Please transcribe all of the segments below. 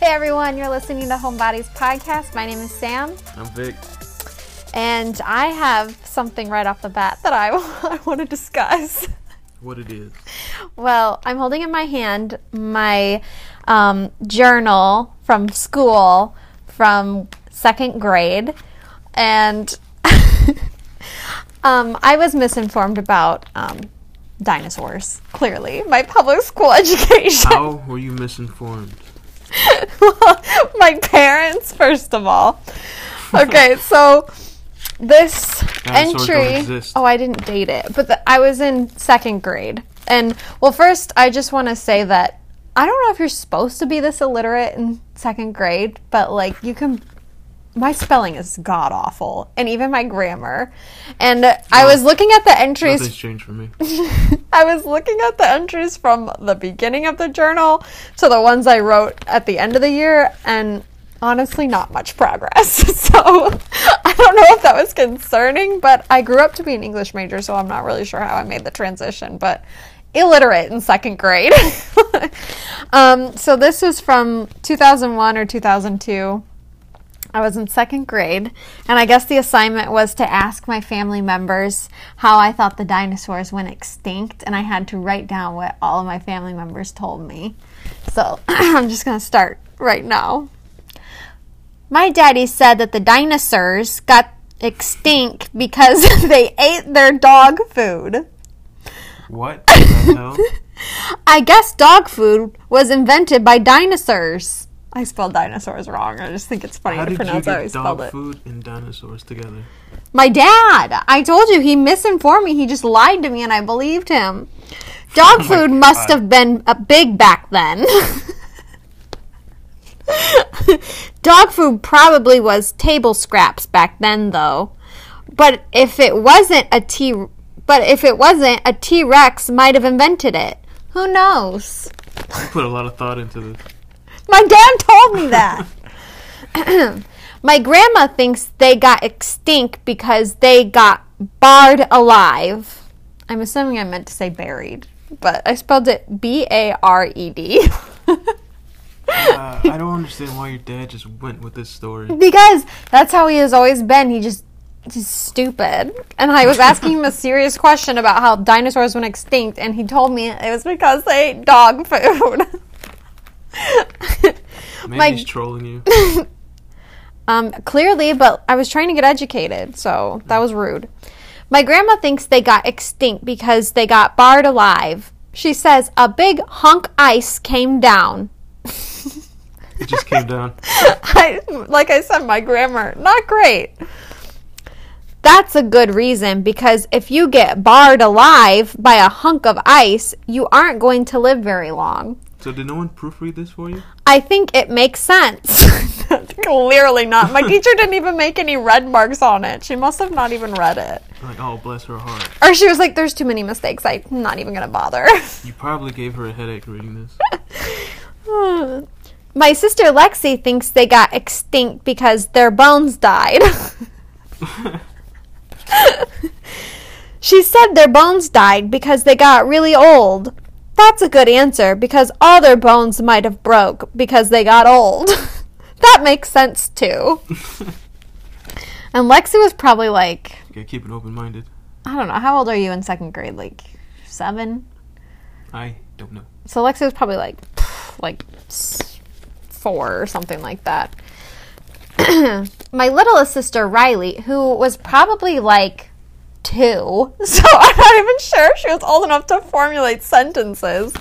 Hey everyone, you're listening to Homebodies Podcast. My name is Sam, I'm Vic. and I have something right off the bat that I, I want to discuss. What it is? Well, I'm holding in my hand my um, journal from school from second grade, and um, I was misinformed about um, dinosaurs. Clearly, my public school education. How were you misinformed? well, my parents, first of all. Okay, so this Dinosaurs don't entry. Oh, I didn't date it, but the, I was in second grade. And well, first, I just want to say that I don't know if you're supposed to be this illiterate in second grade, but like you can. My spelling is god awful, and even my grammar. And I was looking at the entries Nothing's changed for me. I was looking at the entries from the beginning of the journal to the ones I wrote at the end of the year, and honestly, not much progress. So I don't know if that was concerning, but I grew up to be an English major, so I'm not really sure how I made the transition, but illiterate in second grade. um, so this was from 2001 or 2002. I was in second grade, and I guess the assignment was to ask my family members how I thought the dinosaurs went extinct, and I had to write down what all of my family members told me. So I'm just going to start right now. My daddy said that the dinosaurs got extinct because they ate their dog food. What? I guess dog food was invented by dinosaurs. I spelled dinosaurs wrong. I just think it's funny How to pronounce how I spelled dog it. food and dinosaurs together? My dad. I told you he misinformed me. He just lied to me and I believed him. Dog oh food must have been a big back then. Dog food probably was table scraps back then though. But if it wasn't a T but if it wasn't a T-Rex might have invented it. Who knows? You put a lot of thought into this. My dad told me that. My grandma thinks they got extinct because they got barred alive. I'm assuming I meant to say buried, but I spelled it B A R E D. Uh, I don't understand why your dad just went with this story. Because that's how he has always been. He just he's stupid. And I was asking him a serious question about how dinosaurs went extinct, and he told me it was because they ate dog food. Maybe he's trolling you. Um, clearly, but I was trying to get educated, so that was rude. My grandma thinks they got extinct because they got barred alive. She says a big hunk ice came down. It just came down. I, like I said, my grammar not great. That's a good reason because if you get barred alive by a hunk of ice, you aren't going to live very long. So did no one proofread this for you? I think it makes sense. Clearly not. My teacher didn't even make any red marks on it. She must have not even read it. Like, oh, bless her heart. Or she was like, there's too many mistakes. I'm not even going to bother. You probably gave her a headache reading this. My sister Lexi thinks they got extinct because their bones died. she said their bones died because they got really old. That's a good answer because all their bones might have broke because they got old. that makes sense too. And Lexi was probably like, You gotta keep it open minded. I don't know, how old are you in second grade? Like seven? I don't know. So Lexi was probably like, like four or something like that. My littlest sister Riley, who was probably like two, so I'm not even sure she was old enough to formulate sentences.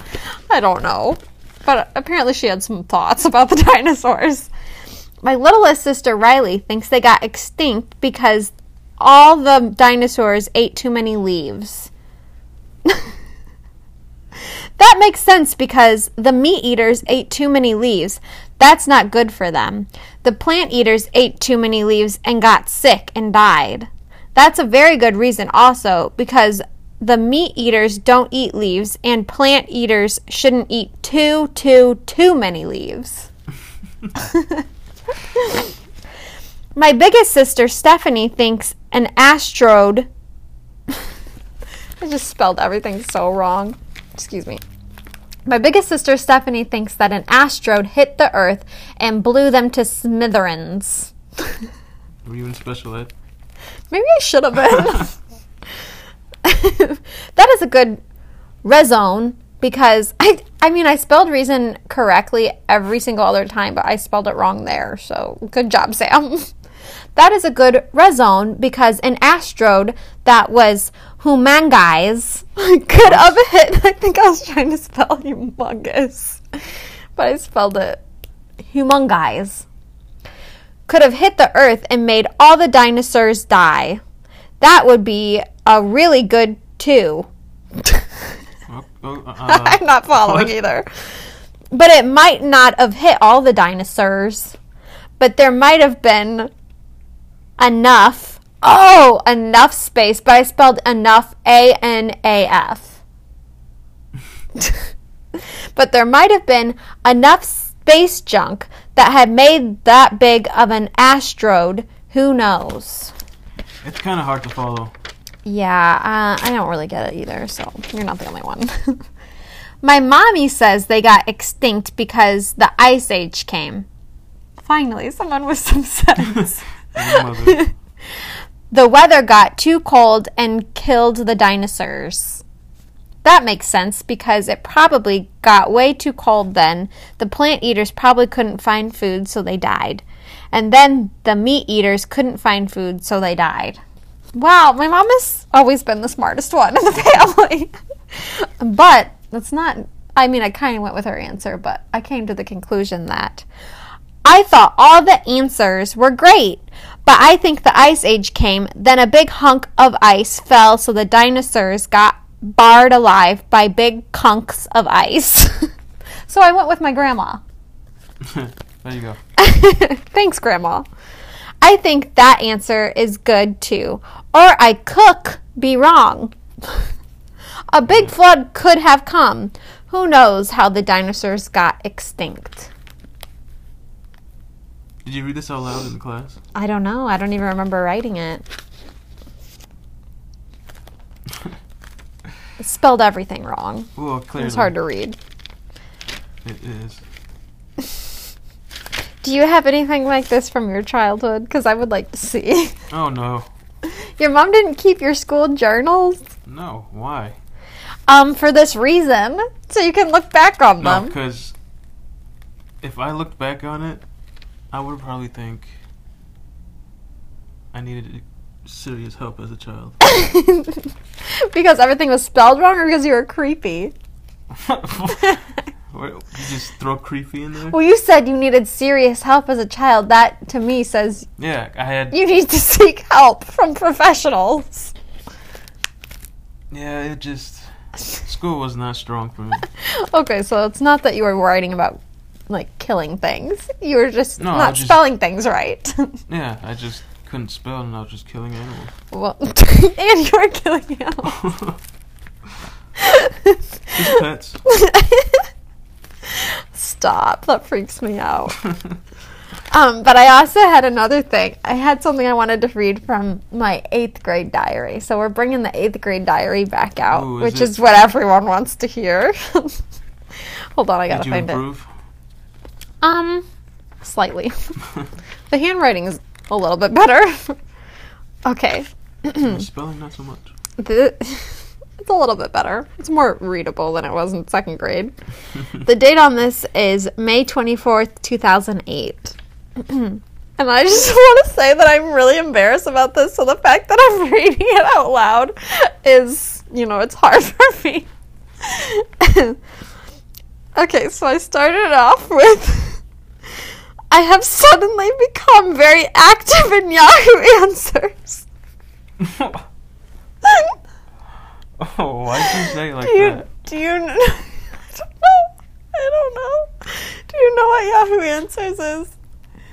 I don't know, but apparently she had some thoughts about the dinosaurs. My littlest sister Riley thinks they got extinct because all the dinosaurs ate too many leaves. That makes sense because the meat eaters ate too many leaves. That's not good for them. The plant eaters ate too many leaves and got sick and died. That's a very good reason also because the meat eaters don't eat leaves and plant eaters shouldn't eat too too too many leaves. My biggest sister Stephanie thinks an asteroid I just spelled everything so wrong. Excuse me. My biggest sister Stephanie thinks that an asteroid hit the Earth and blew them to smithereens. Were you in special ed? Maybe I should have been. that is a good raison because I I mean I spelled reason correctly every single other time, but I spelled it wrong there. So good job, Sam. That is a good raison because an asteroid that was humongous could have hit. I think I was trying to spell humongous, but I spelled it humongous. Could have hit the earth and made all the dinosaurs die. That would be a really good two. Oh, oh, uh, I'm not following what? either. But it might not have hit all the dinosaurs. But there might have been enough. Oh, enough space. But I spelled enough A N A F. But there might have been enough space junk that had made that big of an asteroid. Who knows? it's kind of hard to follow. Yeah, uh, I don't really get it either, so you're not the only one. My mommy says they got extinct because the ice age came. Finally, someone with some sense. The weather got too cold and killed the dinosaurs. That makes sense because it probably got way too cold then. The plant eaters probably couldn't find food, so they died. And then the meat eaters couldn't find food, so they died. Wow, my mom has always been the smartest one in the family. but that's not, I mean, I kind of went with her answer, but I came to the conclusion that I thought all the answers were great, but I think the ice age came, then a big hunk of ice fell, so the dinosaurs got barred alive by big chunks of ice. so I went with my grandma. there you go. Thanks, Grandma. I think that answer is good too. Or I cook be wrong. A big flood could have come. Who knows how the dinosaurs got extinct? Did you read this out loud in the class? I don't know. I don't even remember writing it. Spelled everything wrong. Well, clearly was hard to read. It is. Do you have anything like this from your childhood? Because I would like to see. Oh no, Your mom didn't keep your school journals? no. Why? Um, for this reason, so you can look back on No, them. because if I looked back on it, I would probably think I needed serious help as a child. because everything was spelled wrong, or because you were creepy. What, you just throw creepy in there? Well, you said you needed serious help as a child. That to me says Yeah, I had. you need to seek help from professionals. Yeah, it just school was not strong for me. Okay, so it's not that you were writing about like killing things. You were just No, not just- spelling things right. Yeah, I just couldn't spell, and I was just killing animals. well, and you were killing animals. Just pets. Stop. That freaks me out. Um, but I also had another thing. I had something I wanted to read from my eighth grade diary. So we're bringing the eighth grade diary back out, Ooh, is which it- is what everyone wants to hear. Hold on, I gotta you find improve? it. Um, slightly. the handwriting is a little bit better. okay. Spelling, not so much. The, it's a little bit better. It's more readable than it was in second grade. the date on this is May 24th, 2008. and I just want to say that I'm really embarrassed about this. So the fact that I'm reading it out loud is, you know, it's hard for me. okay, so I started off with I have suddenly become very active in Yahoo Answers. oh, why'd you say it like do you that? do you kn- I don't know. I don't know. Do you know what Yahoo Answers is?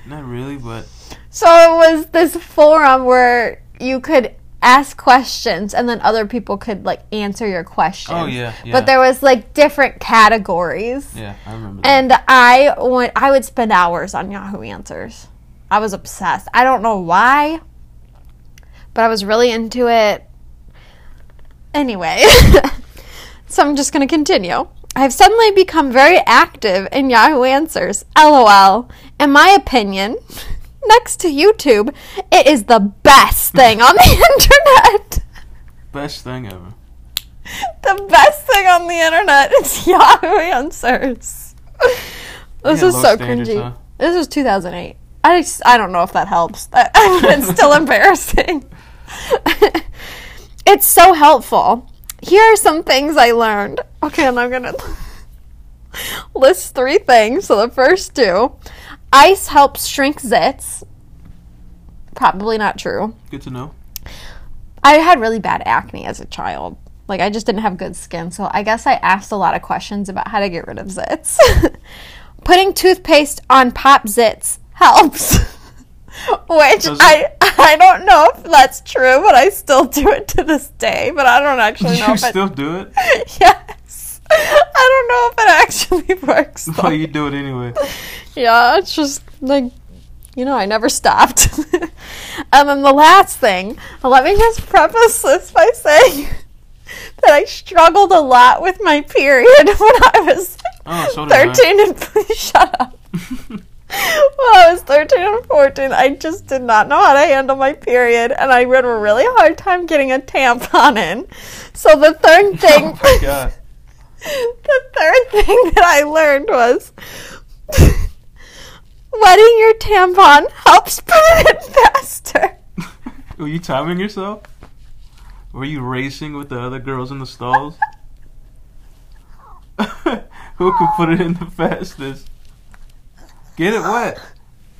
Not really, but So it was this forum where you could ask questions and then other people could like answer your questions. oh yeah, yeah. But there was like different categories. yeah, I remember. That. And I went I would spend hours on Yahoo Answers. I was obsessed. I don't know why, but I was really into it. Anyway, so I'm just going to continue. I've suddenly become very active in Yahoo Answers. LOL. In my opinion, next to YouTube, it is the best thing on the internet. Best thing ever. The best thing on the internet is Yahoo Answers. This You is so cringy. huh? This was 2008. I, just- I don't know if that helps. it's still embarrassing. it's so helpful. Here are some things I learned. Okay, and I'm going to list three things. So the first two ice helps shrink zits. Probably not true. Good to know. I had really bad acne as a child. Like I just didn't have good skin, so I guess I asked a lot of questions about how to get rid of zits. Putting toothpaste on pop zits helps. Which? I I don't know if that's true, but I still do it to this day. But I don't actually know you still do it? yes. I don't know if it actually works. though. Why you do it anyway? Yeah, it's just like, you know, I never stopped. Um, and then the last thing, let me just preface this by saying that I struggled a lot with my period when I was Oh, so did I. 13 and please shut up. when I was 13 and 14, I just did not know how to handle my period, and I had a really hard time getting a tampon in. So the third oh, thing, Oh my god. The third thing that I learned was wetting your tampon helps put it in faster. Were you timing yourself? Were you racing with the other girls in the stalls? Who could put it in the fastest? Get it wet.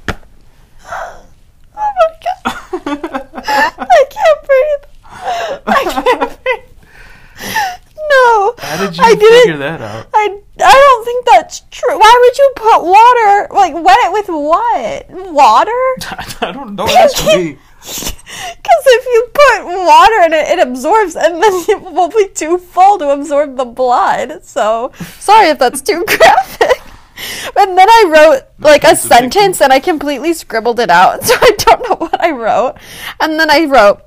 Oh my god. I can't breathe. I can't. How did you I didn't. figure that out? I, I don't think that's true. Why would you put water, like, wet it with what? Water? I don't know. That's me. Because if you put water in it, it absorbs, and then it will be too full to absorb the blood. So, sorry if that's too graphic. And then I wrote like a That's a big sentence, and I completely scribbled it out, so I don't know what I wrote. And then I wrote,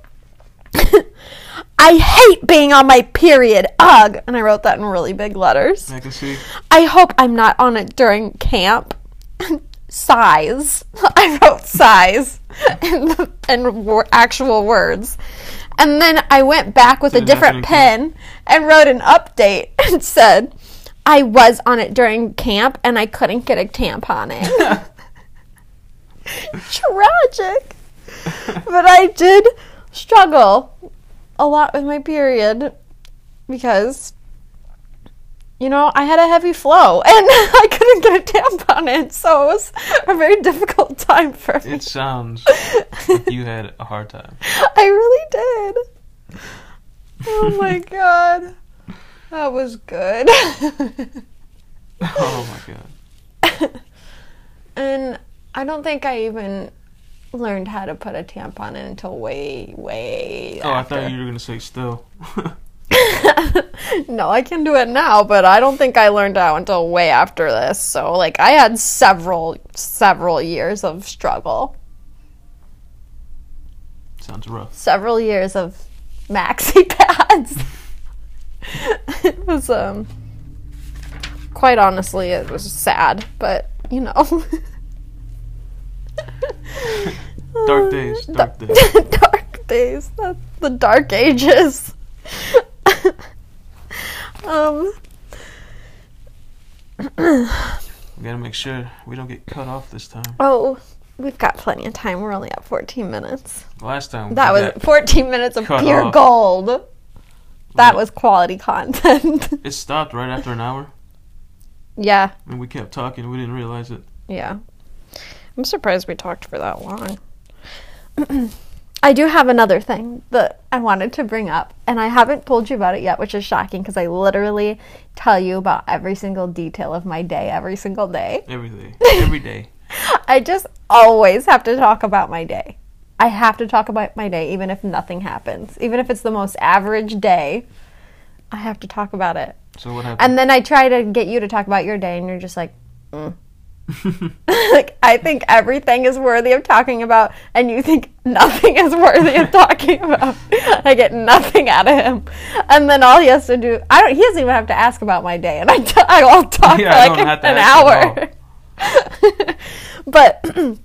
"I hate being on my period." Ugh, and I wrote that in really big letters. I can see. I hope I'm not on it during camp. size. I wrote size in, the, wor- actual words. And then I went back with a different pen and wrote an update and said, I was on it during camp and I couldn't get a tampon in. Tragic. But I did struggle a lot with my period because you know, I had a heavy flow and I couldn't get a tampon in, so it was a very difficult time for me. It sounds like you had a hard time. I really did. Oh my god. That was good. Oh my god. and I don't think I even learned how to put a tampon in until way, way Oh, I thought you were gonna say still. no, I can do it now, but I don't think I learned how until way after this. So, like, I had several, several years of struggle, Sounds rough. several years of maxi pads. it was, um, quite honestly, it was sad, but you know. Dark days, dark Da- days. dark days. That's the dark ages. um. We gotta make sure we don't get cut off this time. Oh, we've got plenty of time. We're only at 14 minutes. Last time That was got- 14 minutes of pure off. gold. That was quality content. it stopped right after an hour, yeah, and we kept talking. We didn't realize it. yeah. I'm surprised we talked for that long. I do have another thing that I wanted to bring up, and I haven't told you about it yet, which is shocking because I literally tell you about every single detail of my day every single day. Every day, every day. I just always have to talk about my day. I have to talk about my day, even if nothing happens. Even if it's the most average day, I have to talk about it. So what happened? And then I try to get you to talk about your day, and you're just like, mm. like I think everything is worthy of talking about, and you think nothing is worthy of talking about. I get nothing out of him, and then all he has to do, I don't. He doesn't even have to ask about my day, and I, t- I'll talk Yeah, for I like don't have to an hour. but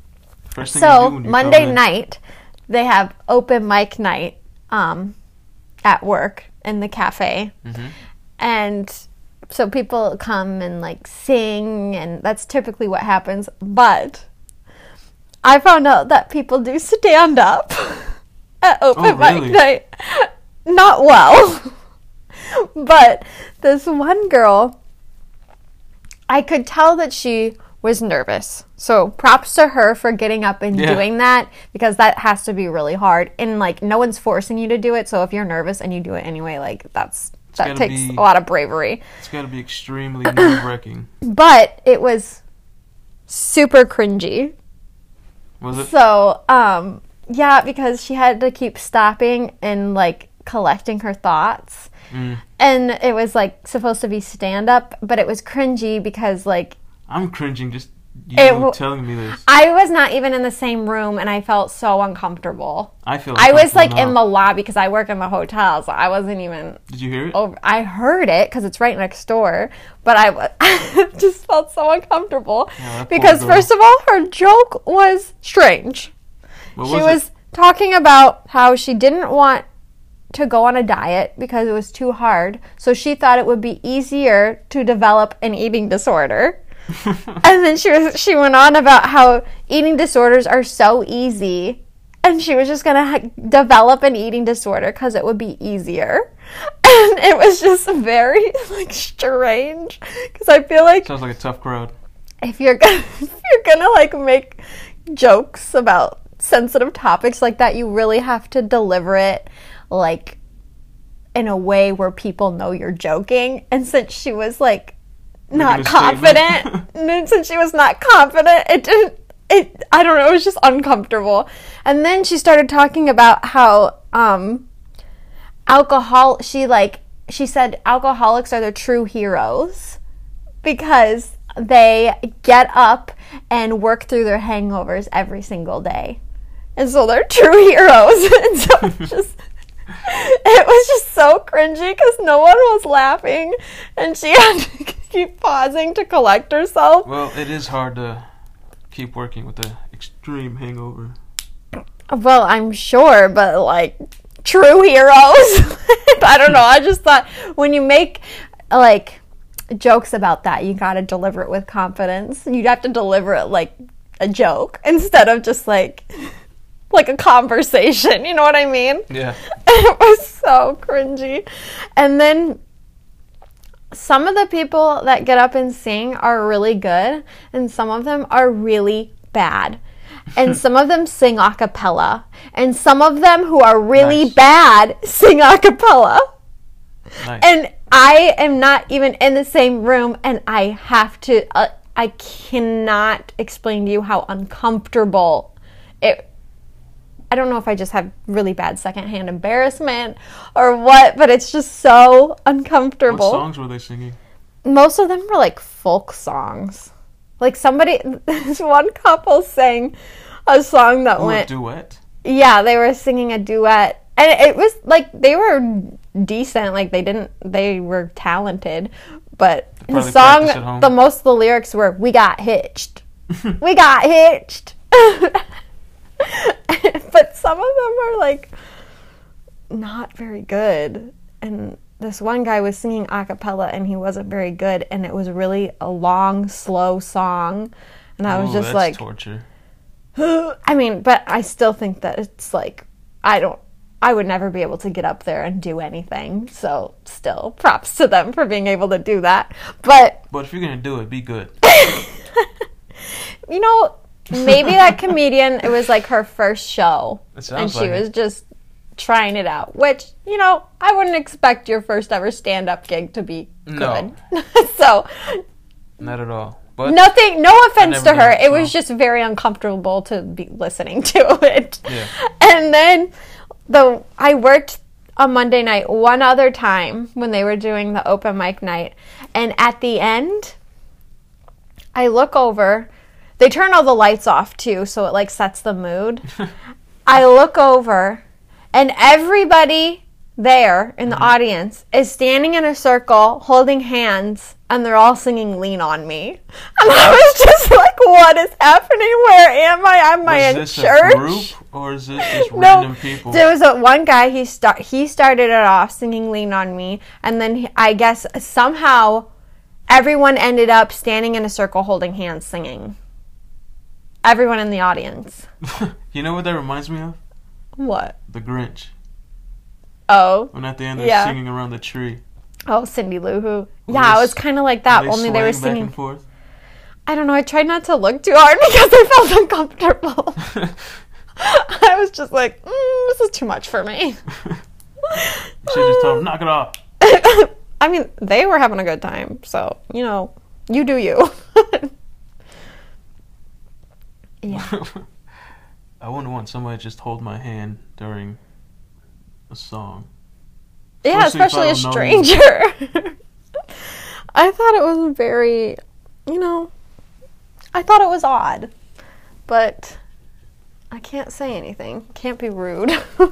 First thing you do so Monday night, they have open mic night um, at work in the cafe, Mhm. and so people come and like sing, and that's typically what happens. But I found out that people do stand up at open Oh, mic night. Not well, but this one girl, I could tell that she was nervous. So props to her for getting up and Yeah. doing that because that has to be really hard. And like no one's forcing you to do it. So if you're nervous and you do it anyway, like that's that takes be- a lot of bravery. It's got to be extremely nerve wracking. But it was super cringy. Was it? So, um, yeah, because she had to keep stopping and like collecting her thoughts. Mm. And it was like supposed to be stand up, but it was cringy because like I'm cringing just you It w- telling me this. I was not even in the same room and I felt so uncomfortable. I feel. I was like in the lobby because I work in the hotel, so I wasn't even Did you hear it? over. I heard it because it's right next door, but I just felt so uncomfortable Yeah, because first of all, her joke was strange. What she was, was talking about how she didn't want to go on a diet because it was too hard. So she thought it would be easier to develop an eating disorder. and then she was she went on about how eating disorders are so easy and she was just going to ha- develop an eating disorder cuz it would be easier. And it was just very like strange cuz I feel like Sounds like a tough crowd. if you're gonna, if you're gonna like make jokes about sensitive topics like that, you really have to deliver it like in a way where people know you're joking. And since she was like not Making a statement. confident, and since she was not confident, it didn't. It I don't know. It was just uncomfortable. And then she started talking about how um alcohol. She like she said alcoholics are the true heroes because they get up and work through their hangovers every single day. And so they're true heroes. and so just it was just so cringy because no one was laughing and she had to keep pausing to collect herself. Well, it is hard to keep working with an extreme hangover. Well, I'm sure, but like true heroes. I don't know. I just thought when you make like jokes about that, you got to deliver it with confidence. You'd have to deliver it like a joke instead of just like like a conversation. You know what I mean? Yeah. it was so cringy. And then some of the people that get up and sing are really good, and some of them are really bad. And some of them sing a cappella, and some of them who are really Nice. bad sing a cappella. Nice. And I am not even in the same room, and I have to, uh, I cannot explain to you how uncomfortable it. I don't know if I just have really bad secondhand embarrassment or what, but it's just so uncomfortable. what songs were they singing? Most of them were like folk songs. Like somebody, this one couple sang a song that Oh, a went duet. yeah, they were singing a duet, and it was like they were decent. Like they didn't, they were talented, but the song, practiced at home. the most of the lyrics were "We got hitched, we got hitched," but some of them are like not very good. And this one guy was singing a cappella, and he wasn't very good, and it was really a long, slow song, and I was Ooh, just that's like. torture. I mean, but I still think that it's like I don't I would never be able to get up there and do anything. So still props to them for being able to do that. But But if you're gonna do it, be good. you know, maybe that comedian it was like her first show and she like was it. just trying it out, which, you know, I wouldn't expect your first ever stand-up gig to be No. good. so, Not at all. But nothing no offense to her it, it was just very uncomfortable to be listening to it Yeah. and then the i worked on monday night one other time when they were doing the open mic night and at the end i look over They turn all the lights off too, so it like sets the mood. I look over, and everybody there in the mm-hmm. audience is standing in a circle holding hands and they're all singing lean on me and i was just like what is happening where am i am i in this church a group or is this just no, random people? there was a one guy. He start he started it off singing "Lean on Me," and then he, I guess somehow everyone ended up standing in a circle holding hands singing. Everyone in the audience. you know what that reminds me of? What? The Grinch. Oh, When at the end they're Yeah. singing around the tree. oh, Cindy Lou Who. Yeah, it was kind of like that. They only they were singing. I don't know. I tried not to look too hard because I felt uncomfortable. I was just like, mm, this is too much for me. Should just tell them, knock it off. I mean, they were having a good time, so you know, you do you. Yeah. I wouldn't want somebody to just hold my hand during a song. Yeah, Especially especially a I don't know stranger. I thought it was very, you know, I thought it was odd, but I can't say anything. Can't be rude. Yeah,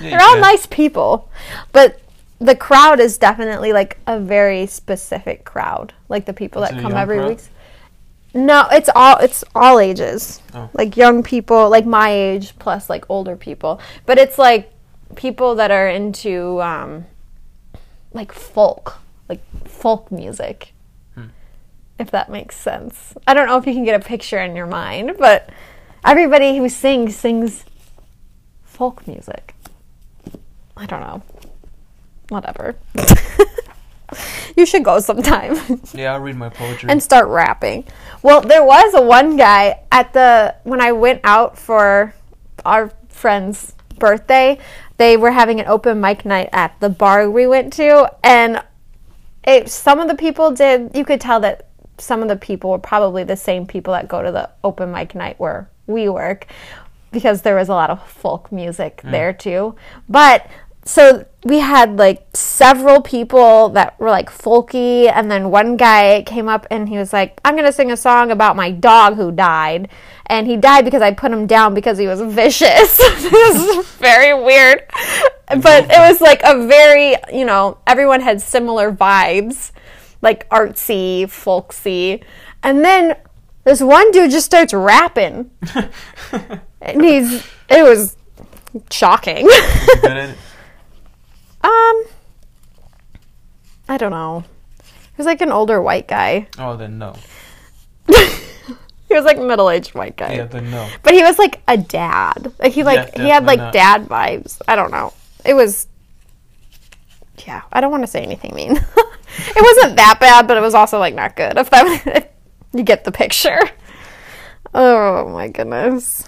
They're all can. nice people, but the crowd is definitely like a very specific crowd. Like the people that come every crowd? week. No, it's all it's all ages. Oh. Like young people, like my age plus like older people. But it's like people that are into um like folk, like folk music. Hmm. If that makes sense. I don't know if you can get a picture in your mind, but everybody who sings sings folk music. I don't know. Whatever. you should go sometime Yeah, I'll read my poetry. and start rapping. Well, there was a one guy at the when I went out for our friend's birthday, they were having an open mic night at the bar we went to and it some of the people did you could tell that some of the people were probably the same people that go to the open mic night where we work because there was a lot of folk music hmm. there too. But so we had like several people that were like folky and then one guy came up and he was like i'm going to sing a song about my dog who died. And he died because i put him down because he was vicious. This is very weird. But it was like a very you know everyone had similar vibes like artsy folksy. And then this one dude just starts rapping. And he's it was shocking You good at it? Um, I don't know. He was like an older white guy. Oh, then no. He was like middle-aged white guy. Yeah, then no. But he was like a dad. Like he like Yeah, he had like definitely dad vibes. I don't know. It was Yeah, I don't want to say anything mean. it wasn't that bad, but it was also like not good. If that if you get the picture. Oh my goodness.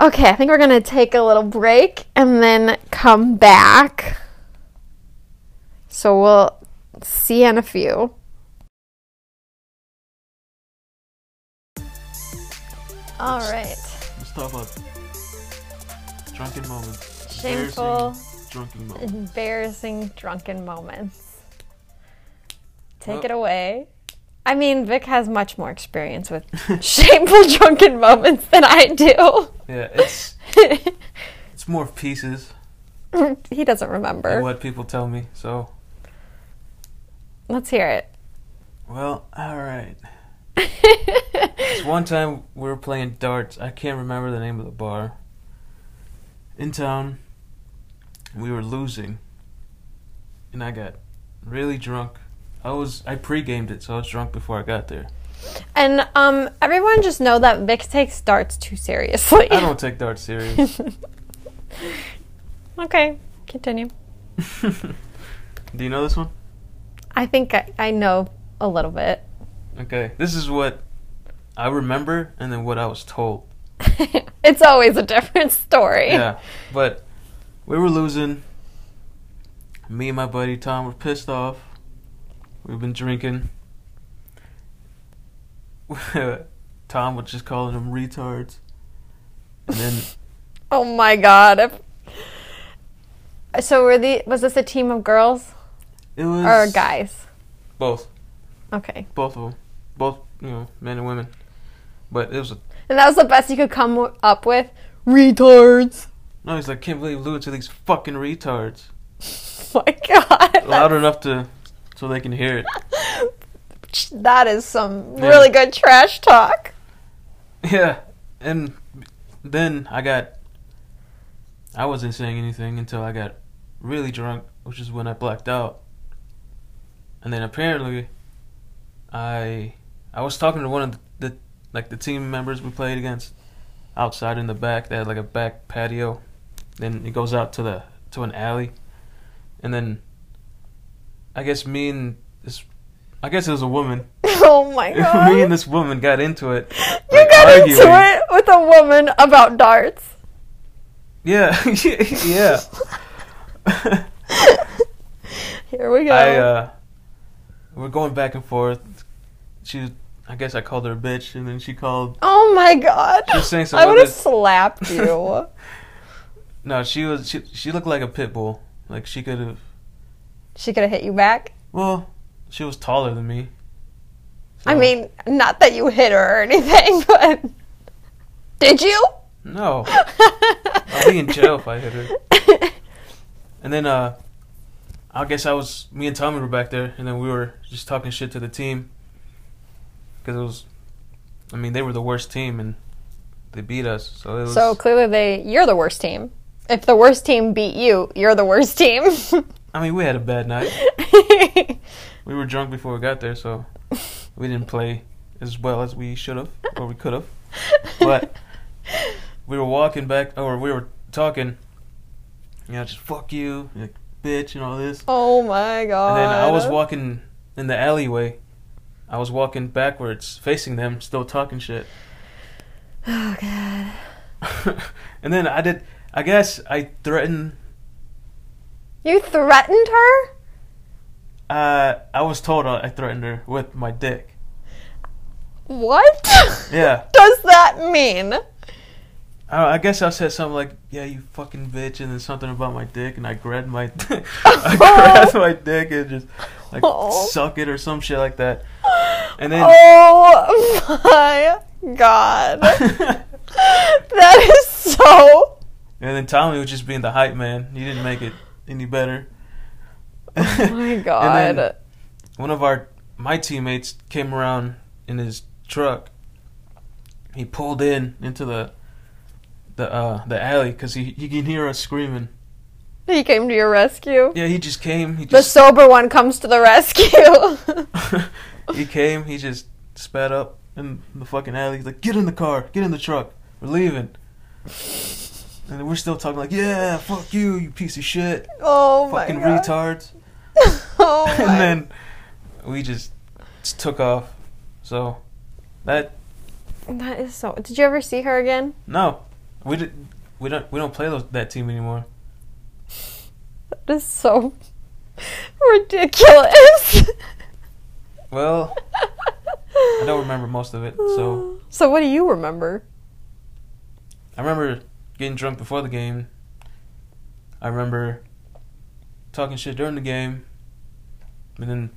Okay, I think we're going to take a little break and then come back. So we'll see you in a few. All right. Let's talk about drunken moments. Shameful. Embarrassing Drunken moments. Embarrassing drunken moments. Take Well- it away. I mean, Vic has much more experience with shameful drunken moments than I do. Yeah, it's it's more pieces he doesn't remember. what people tell me. So, Let's hear it. well, all right. This one time we were playing darts. I can't remember the name of the bar. In town, we were losing, and I got really drunk. I was I pre-gamed it, so I was drunk before I got there. and um, everyone just know that Vic takes darts too seriously. I don't take darts serious. okay, continue. Do you know this one? I think I, I know a little bit. Okay, this is what I remember, and then what I was told. it's always a different story. Yeah, but we were losing. Me and my buddy Tom were pissed off. We've been drinking. Tom was just calling them retards. And then Oh my god. So were the was this a team of girls it was or guys? both, Okay. both of them. both you know men and women. But it was a, And that was the best you could come up with. Retards. no. He's like, can't believe Lou to these fucking retards. Oh my god. Loud enough to so they can hear it. That is some Yeah. really good trash talk. Yeah, and then I got. I wasn't saying anything until I got really drunk, which is when I blacked out. And then apparently, I I was talking to one of the, the like the team members we played against outside in the back. They had like a back patio. Then it goes out to the to an alley, and then I guess me and this, I guess it was a woman. Oh my god. me and this woman got into it. you like, got arguing. into it with a woman about darts. Yeah, yeah. Here we go. I uh, we're going back and forth. She, was- I guess I called her a bitch, and then she called. oh my god. Just saying some I would have slapped you. No, she was. She she looked like a pit bull. Like she could have. She could have hit you back. Well, she was taller than me. I mean, not that you hit her or anything, but did you? no. I'll be in jail if I hit her. And then uh, I guess I was. Me and Tommy were back there, and then we were just talking shit to the team. Because it was. I mean, they were the worst team, and they beat us. So it was. So clearly, they you're the worst team. If the worst team beat you, you're the worst team. I mean, we had a bad night. We were drunk before we got there, so we didn't play as well as we should have or we could have. But we were walking back, or we were talking. You know, just fuck you, like, bitch, and all this. oh my god. And then I was walking in the alleyway. I was walking backwards, facing them, still talking shit. Oh god. and then I did. I guess I threatened. You threatened her? Uh, I was told I threatened her with my dick. What? Yeah. does that mean? I, I guess I said something like, "Yeah, you fucking bitch," and then something about my dick, and I grabbed my, I grabbed my dick and just like Oh. suck it or some shit like that. And then, Oh my god. that is so. and then Tommy was just being the hype man. He didn't make it any better. Oh my god. One of our my teammates came around in his truck. He pulled in into the the uh the alley because he he can hear us screaming. he came to your rescue. Yeah, he just came. He The sober one comes to the rescue. he came. He just spat up in the fucking alley. He's like, "Get in the car. Get in the truck. We're leaving." And we're still talking like, "Yeah, fuck you, you piece of shit, oh my fucking god. retards." Oh my. and then we just, just took off. So that that is so. Did you ever see her again? no, we did. We don't. We don't play those, that team anymore. That is so ridiculous. Well, I don't remember most of it. So So what do you remember? I remember getting drunk before the game. I remember talking shit during the game. And then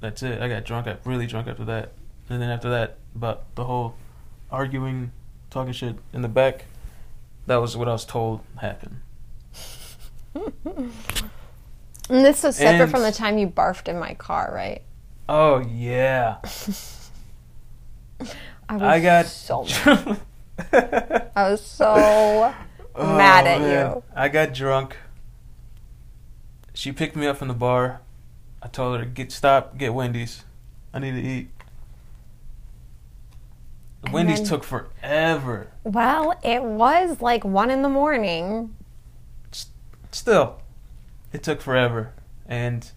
that's it. I got drunk, I got really drunk after that. And then after that, about the whole arguing, talking shit in the back, that was what I was told happened. And this was separate And- from the time you barfed in my car, right? Oh, yeah. I was I got. so. I was so oh, mad at you. I got drunk. She picked me up from the bar. I told her, "Get stop, get Wendy's. I need to eat." And Wendy's then- took forever. Well, it was like one in the morning. Still, it took forever, and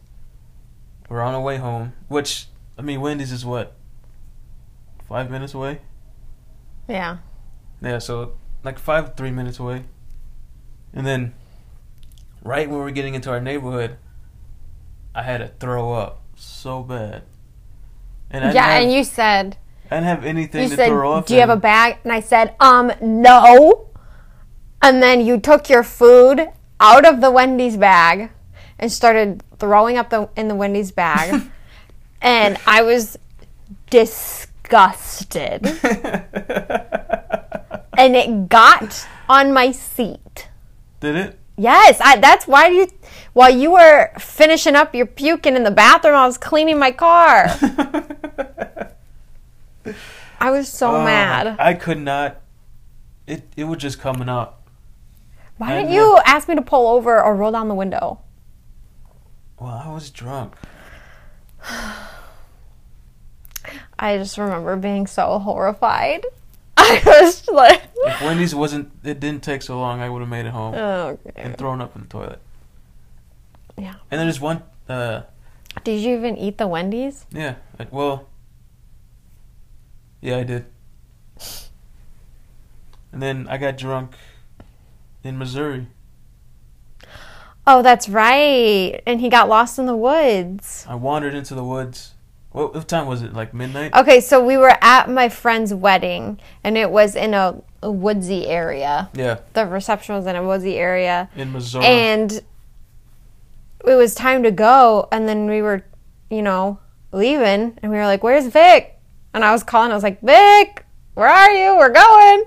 we're on our way home. Which I mean, Wendy's is what five minutes away. Yeah. Yeah, so like five, three minutes away. And then, right when we were getting into our neighborhood, I had to throw up so bad. And I yeah, have, and you said I didn't have anything you to said, throw up. "Do you have a bag?" And I said, "Um, no." And then you took your food out of the Wendy's bag and started throwing up the in the Wendy's bag. and I was disgusted. and it got on my seat. Did it? Yes, I, that's why you. While you were finishing up your puking in the bathroom, I was cleaning my car. I was so Oh, mad. I could not. It it was just coming up. Why didn't you ask me to pull over or roll down the window? Well, I was drunk. I just remember being so horrified. I was like, If Wendy's wasn't, it didn't take so long. I would have made it home okay. and thrown up in the toilet. Yeah. And then there's one. Uh, Did you even eat the Wendy's? yeah. I, well. Yeah, I did. And then I got drunk in Missouri. Oh, that's right. And he got lost in the woods. I wandered into the woods. What, what time was it? Like midnight? Okay, so we were at my friend's wedding, and it was in a, a woodsy area. Yeah, The reception was in a woodsy area. in Missouri. And it was time to go, and then we were, you know, leaving, and we were like, Where's Vic? And I was calling, I was like, Vic, where are you? We're going.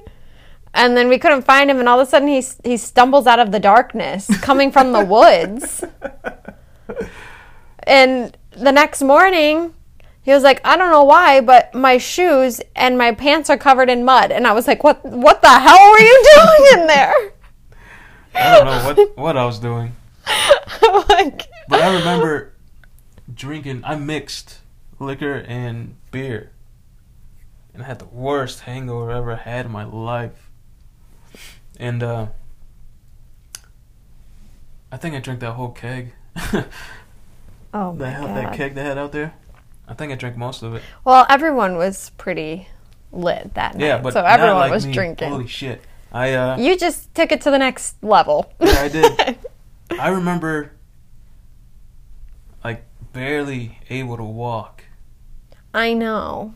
And then we couldn't find him, and all of a sudden he, he stumbles out of the darkness coming from the woods. And the next morning, he was like, I don't know why, but my shoes and my pants are covered in mud. And I was like, What what the hell were you doing in there? I don't know what what I was doing, like, but I remember drinking. I mixed liquor and beer, and I had the worst hangover I ever had in my life. And uh, I think I drank that whole keg. Oh my that hell- god. that keg they had out there. I think I drank most of it. Well, everyone was pretty lit that night. Yeah, but so everyone like was me. drinking. Holy shit! I uh, You just took it to the next level. Yeah, I did. I remember like barely able to walk. I know.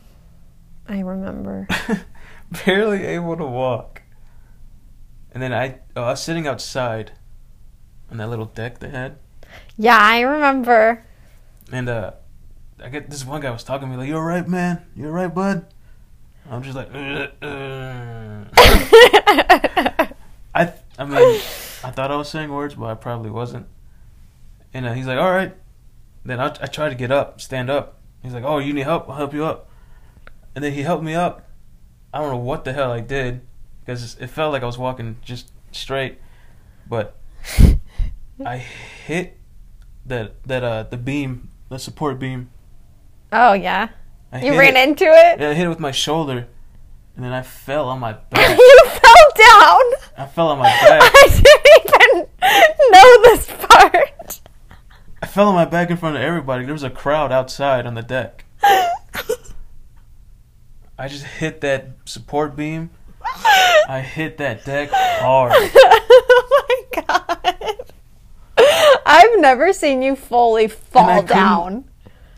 I remember. barely able to walk. And then I, oh, I was sitting outside on that little deck they had, Yeah, I remember. and uh, I get this one guy was talking to me like, you're all right, man? you're all right, bud?" I'm just like, uh, uh. I, I mean, I thought I was saying words, but I probably wasn't. And uh, he's like, "All right." Then I, I tried to get up, stand up. He's like, "Oh, you need help? I'll help you up." And then he helped me up. I don't know what the hell I did because it felt like I was walking just straight, but I hit that that uh the beam, the support beam. Oh yeah. I You ran it. into it. Yeah, I hit it with my shoulder, and then I fell on my back. you fell down. I fell on my back. I didn't even know this part. I fell on my back in front of everybody. There was a crowd outside on the deck. I just hit that support beam. I hit that deck hard. oh my god. I've never seen you fully fall down.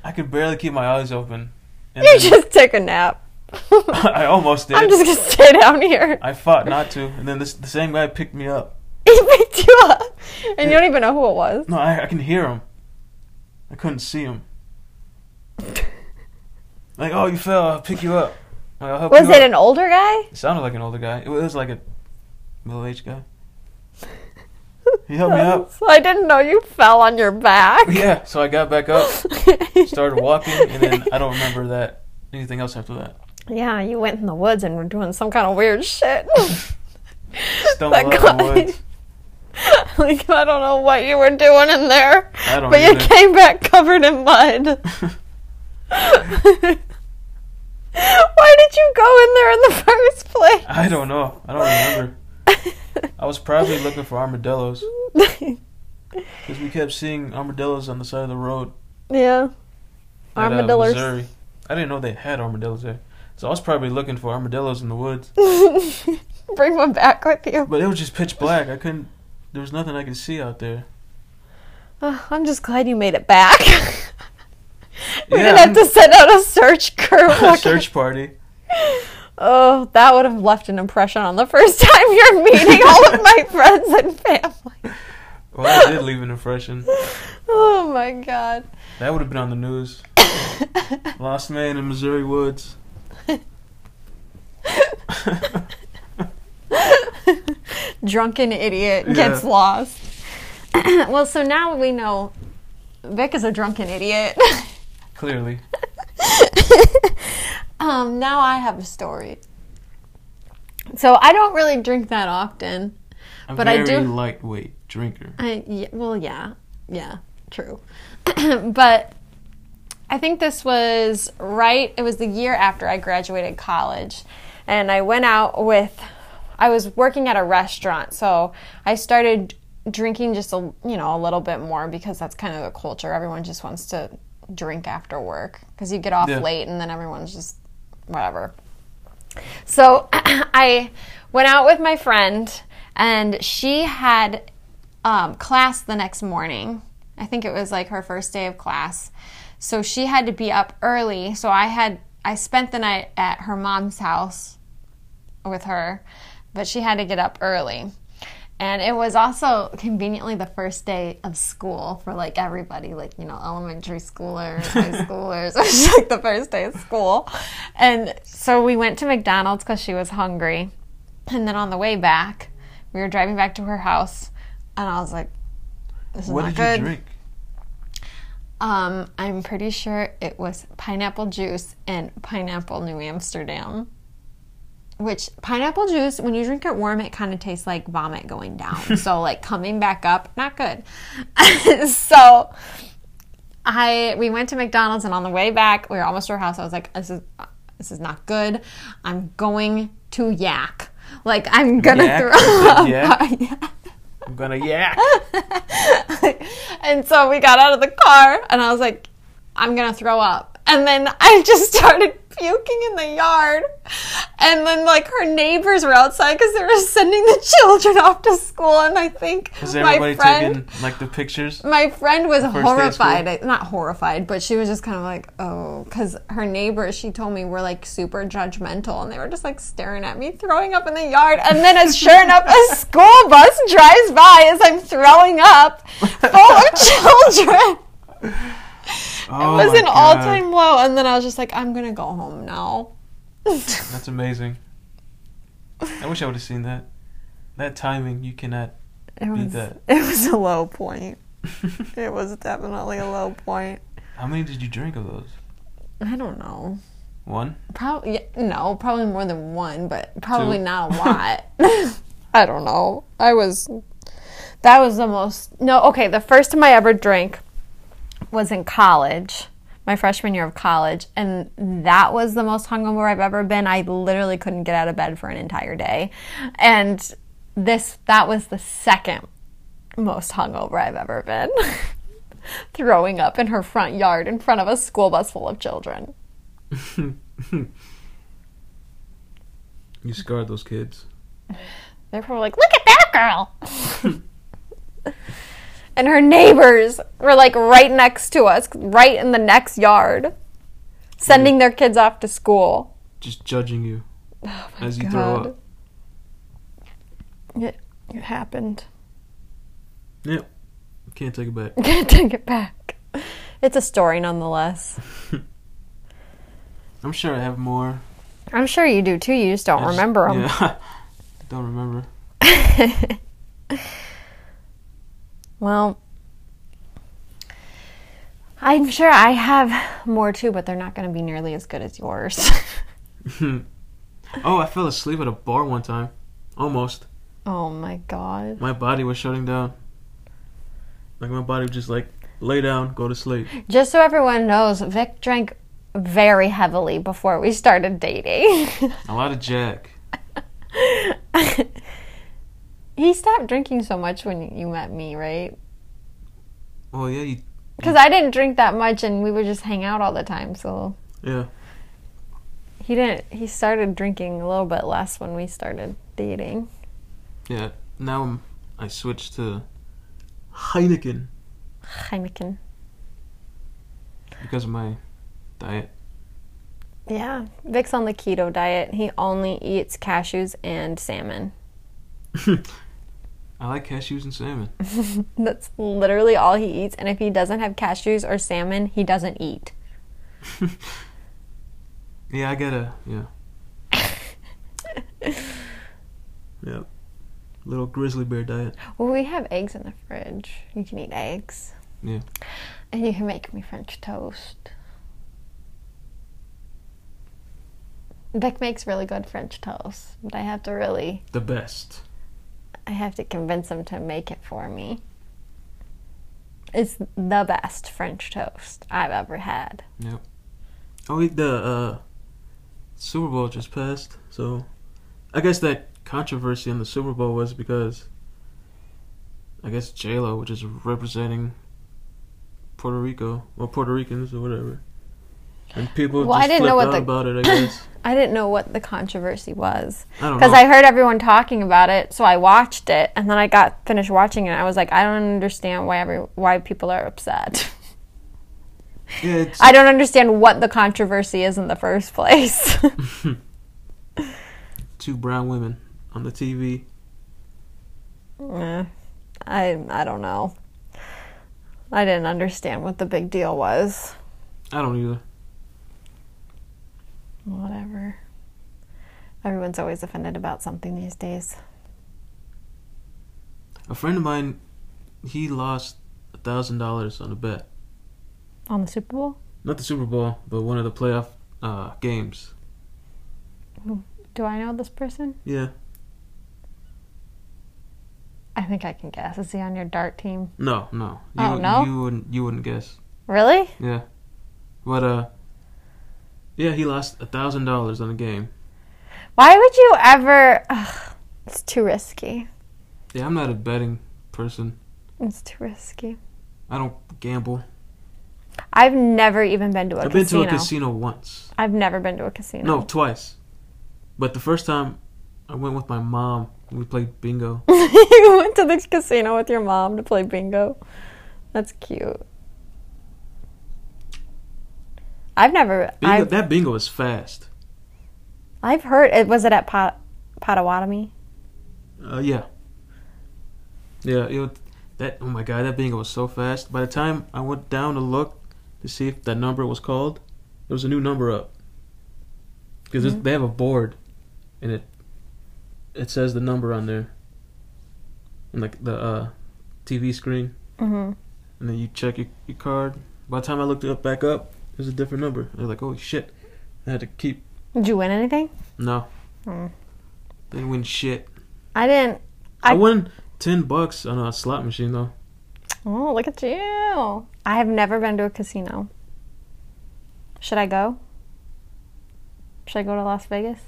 I could barely keep my eyes open. And You then just took a nap. I almost did. I'm just gonna stay down here. I fought not to, and then this the same guy picked me up. He picked you up, and you don't even know who it was. No, I, I can hear him. I couldn't see him. Like, oh, you fell. I'll pick you up. Like, I'll help Was it up. an older guy? It sounded like an older guy. It was like a middle-aged guy. He helped me up. So I didn't know you fell on your back. Yeah, so I got back up, started walking, and then I don't remember that anything else after that. Yeah, you went in the woods and were doing some kind of weird shit. Stumbled out in the woods. like I don't know what you were doing in there, I don't but you came back covered in mud. Why did you go in there in the first place? I don't know. I don't remember. I was probably looking for armadillos because we kept seeing armadillos on the side of the road. yeah, at, uh, armadillos. Missouri. I didn't know they had armadillos there. So I was probably looking for armadillos in the woods. Bring one back with you. But it was just pitch black. I couldn't. There was nothing I could see out there. Oh, I'm just glad you made it back. we Yeah, didn't have I'm- to send out a search crew. A search party. Oh, that would have left an impression on the first time you're meeting all of my friends and family. Well, I did leave an impression. Oh my god. That would have been on the news. Lost man in Missouri woods. Drunken idiot Yeah. gets lost. well, so now we know Vic is a drunken idiot. Clearly. Um, now I have a story. So I don't really drink that often. A But I very do- lightweight drinker. I yeah, well, yeah, yeah, true. but I think this was right. It was the year after I graduated college, and I went out with. I was working at a restaurant, so I started drinking just a you know a little bit more because that's kind of the culture. Everyone just wants to drink after work because you get off Yeah. late, and then everyone's just whatever. So I went out with my friend, and she had um, class the next morning. I think it was like her first day of class. So she had to be up early. So I had I spent the night at her mom's house with her, but she had to get up early. And it was also conveniently the first day of school for like everybody, like, you know, elementary schoolers, high schoolers. It was like the first day of school. And so we went to McDonald's because she was hungry. And then on the way back, we were driving back to her house, and I was like, this is What not did good. you drink? Um, I'm pretty sure it was pineapple juice and pineapple New Amsterdam. Which pineapple juice, when you drink it warm, it kind of tastes like vomit going down. so like coming back up, not good. so I we went to McDonald's and on the way back, we were almost to our house. I was like, this is this is not good. I'm going to yak. Like I'm gonna Yak? throw up. yak? I'm gonna yak. and so we got out of the car, and I was like, I'm gonna throw up. And then I just started puking in the yard. And then, like, her neighbors were outside because they were sending the children off to school. And I think Was my friend. taking like the pictures? My friend was horrified. Not horrified, but she was just kind of like, oh, because her neighbors, she told me, were like super judgmental and they were just like staring at me, throwing up in the yard. And then, as sure enough, a school bus drives by as I'm throwing up, full of children. Oh it was an all time low. And then I was just like, I'm to go home now. That's amazing. I wish I would have seen that. That timing, you cannot It beat was, that. it was a low point. It was definitely a low point. How many did you drink of those? I don't know. One? Probably yeah, no, probably more than one, but probably Two. not a lot. I don't know. I was that was the most no. Okay, the first time I ever drank was in college, my freshman year of college, and that was the most hungover I've ever been. I literally couldn't get out of bed for an entire day, and this that was the second most hungover I've ever been. Throwing up in her front yard in front of a school bus full of children. You scarred those kids. They're probably like, look at that girl. and her neighbors were like right next to us, right in the next yard, sending their kids off to school. Just judging you Oh as you throw God. up. It, it happened. Yep. Can't take it back. Can't take it back. It's a story nonetheless. I'm sure I have more. I'm sure you do too. You just don't I just- remember them. Yeah. Don't remember. Well, I'm sure I have more too, but they're not going to be nearly as good as yours. oh, I fell asleep at a bar one time. Almost. oh my god. My body was shutting down. Like my body was just like, lay down, go to sleep. Just so everyone knows, Vic drank very heavily before we started dating. A lot of Jack. he stopped drinking so much when you met me, right? Oh yeah, you, Because I didn't drink that much and we would just hang out all the time. So yeah. he didn't, he started drinking a little bit less when we started dating. Yeah. Now I'm, I switched to Heineken Heineken. because of my diet. Yeah. Vic's on the keto diet. He only eats cashews and salmon. I like cashews and salmon. That's literally all he eats. And if he doesn't have cashews or salmon, he doesn't eat. yeah, I gotta. Yeah. Yep. Little grizzly bear diet. Well, we have eggs in the fridge. You can eat eggs. Yeah. And you can make me French toast. Beck makes really good French toast, but I have to really, The best. I have to convince him to make it for me. It's the best French toast I've ever had. Yep. Oh, wait, the uh, Super Bowl just passed, so I guess that controversy in the Super Bowl was because I guess J Lo, which is representing Puerto Rico or Puerto Ricans or whatever, and people Well, I just didn't flipped know what out the- about it. I guess I didn't know what the controversy was because know. I heard everyone talking about it, so I watched it, and then I got finished watching it. And I was like, I don't understand why every why people are upset. yeah, I don't understand what the controversy is in the first place. two brown women on the TV. Eh, I I don't know. I didn't understand what the big deal was. I don't either. Whatever. Everyone's always offended about something these days. A friend of mine, he lost a thousand dollars on a bet. On the Super Bowl? Not the Super Bowl, but one of the playoff uh, games. Do I know this person? Yeah. I think I can guess. Is he on your dart team? No, no. You, Oh, no? You wouldn't. You wouldn't guess. Really? Yeah. But uh. Yeah, he lost a thousand dollars on a game. Why would you ever? Ugh, it's too risky. Yeah, I'm not a betting person. It's too risky. I don't gamble. I've never even been to a I've casino. I've been to a casino once. I've never been to a casino. No, twice. But the first time, I went with my mom. We played bingo. you went to the casino with your mom to play bingo. That's cute. I've never. Bingo I've, that bingo is fast. I've heard. It was it at Pot, Potawatomi? Uh, yeah. Yeah, it would, that oh my god, that bingo was so fast. By the time I went down to look to see if that number was called, there was a new number up. Because Mhm. they have a board, and it it says the number on there, and like the uh, TV screen, Mm-hmm. and then you check your, your card. By the time I looked it up back up, it was a different number. I was like, holy shit! I had to keep Did you win anything? no, Hmm. didn't win shit. I didn't. I, I- won ten bucks on a slot machine though. Oh, look at you! I have never been to a casino. Should I go? Should I go to Las Vegas?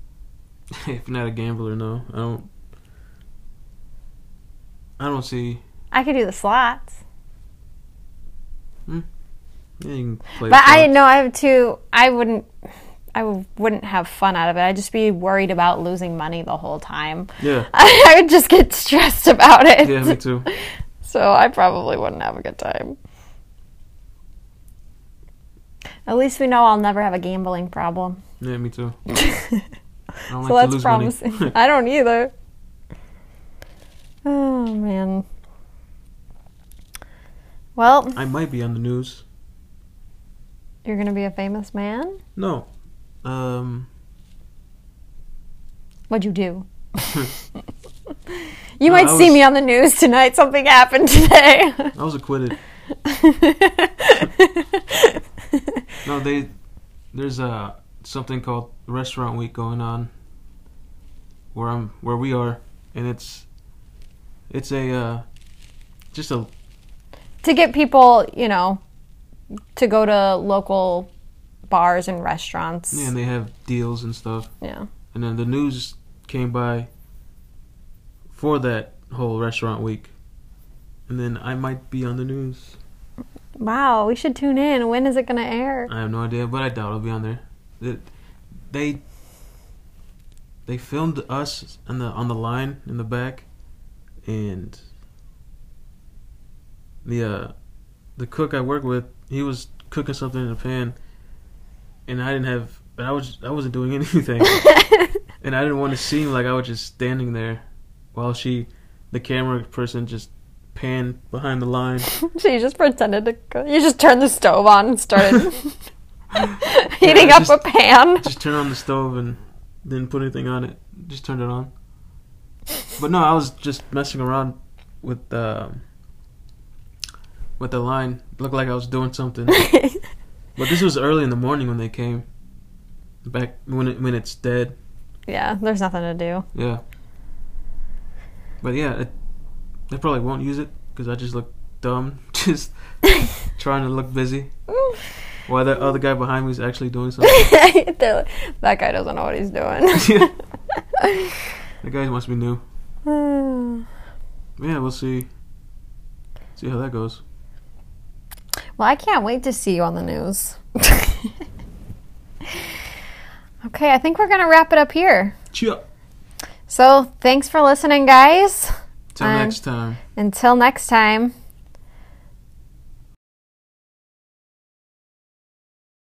if you're not a gambler, no, I don't. I don't see. I could do the slots. Yeah, you can play. But I know I have two. I wouldn't. I wouldn't have fun out of it. I'd just be worried about losing money the whole time. Yeah, I would just get stressed about it. yeah, me too. So I probably wouldn't have a good time. At least we know I'll never have a gambling problem. Yeah, me too. I don't so like that's promising. I don't either. Oh man. Well, I might be on the news. You're gonna be a famous man. No, um, What'd you do? You might I see me on the news tonight. Something happened today. I was acquitted. No, they there's uh something called Restaurant Week going on where I'm where we are, and it's it's a uh just a to get people, you know, to go to local bars and restaurants. yeah, and they have deals and stuff. Yeah. And then the news came by for that whole restaurant week. And then I might be on the news. Wow, we should tune in. When is it going to air? I have no idea, but I doubt I'll be on there. It, they they filmed us on the on the line in the back, and the uh, the cook I work with, he was cooking something in a pan, and I didn't have, but I was I wasn't doing anything, and I didn't want to seem like I was just standing there, while she, the camera person, just panned behind the line. so you just pretended to go. You just turned the stove on and started. Heating Yeah, up just- a pan. Just turn on the stove and didn't put anything on it. Just turned it on. But no, I was just messing around with the with the line. Looked like I was doing something. But this was early in the morning when they came. Back when it when it's dead. yeah, there's nothing to do. Yeah. But yeah, it, they probably won't use it because I just look dumb, just trying to look busy. While the other guy behind me is actually doing something. That guy doesn't know what he's doing. Yeah. The guy must be new. Yeah, we'll see. See how that goes. Well, I can't wait to see you on the news. okay, I think we're going to wrap it up here. Cheer. So, thanks for listening, guys. Till Um, next time. Until next time.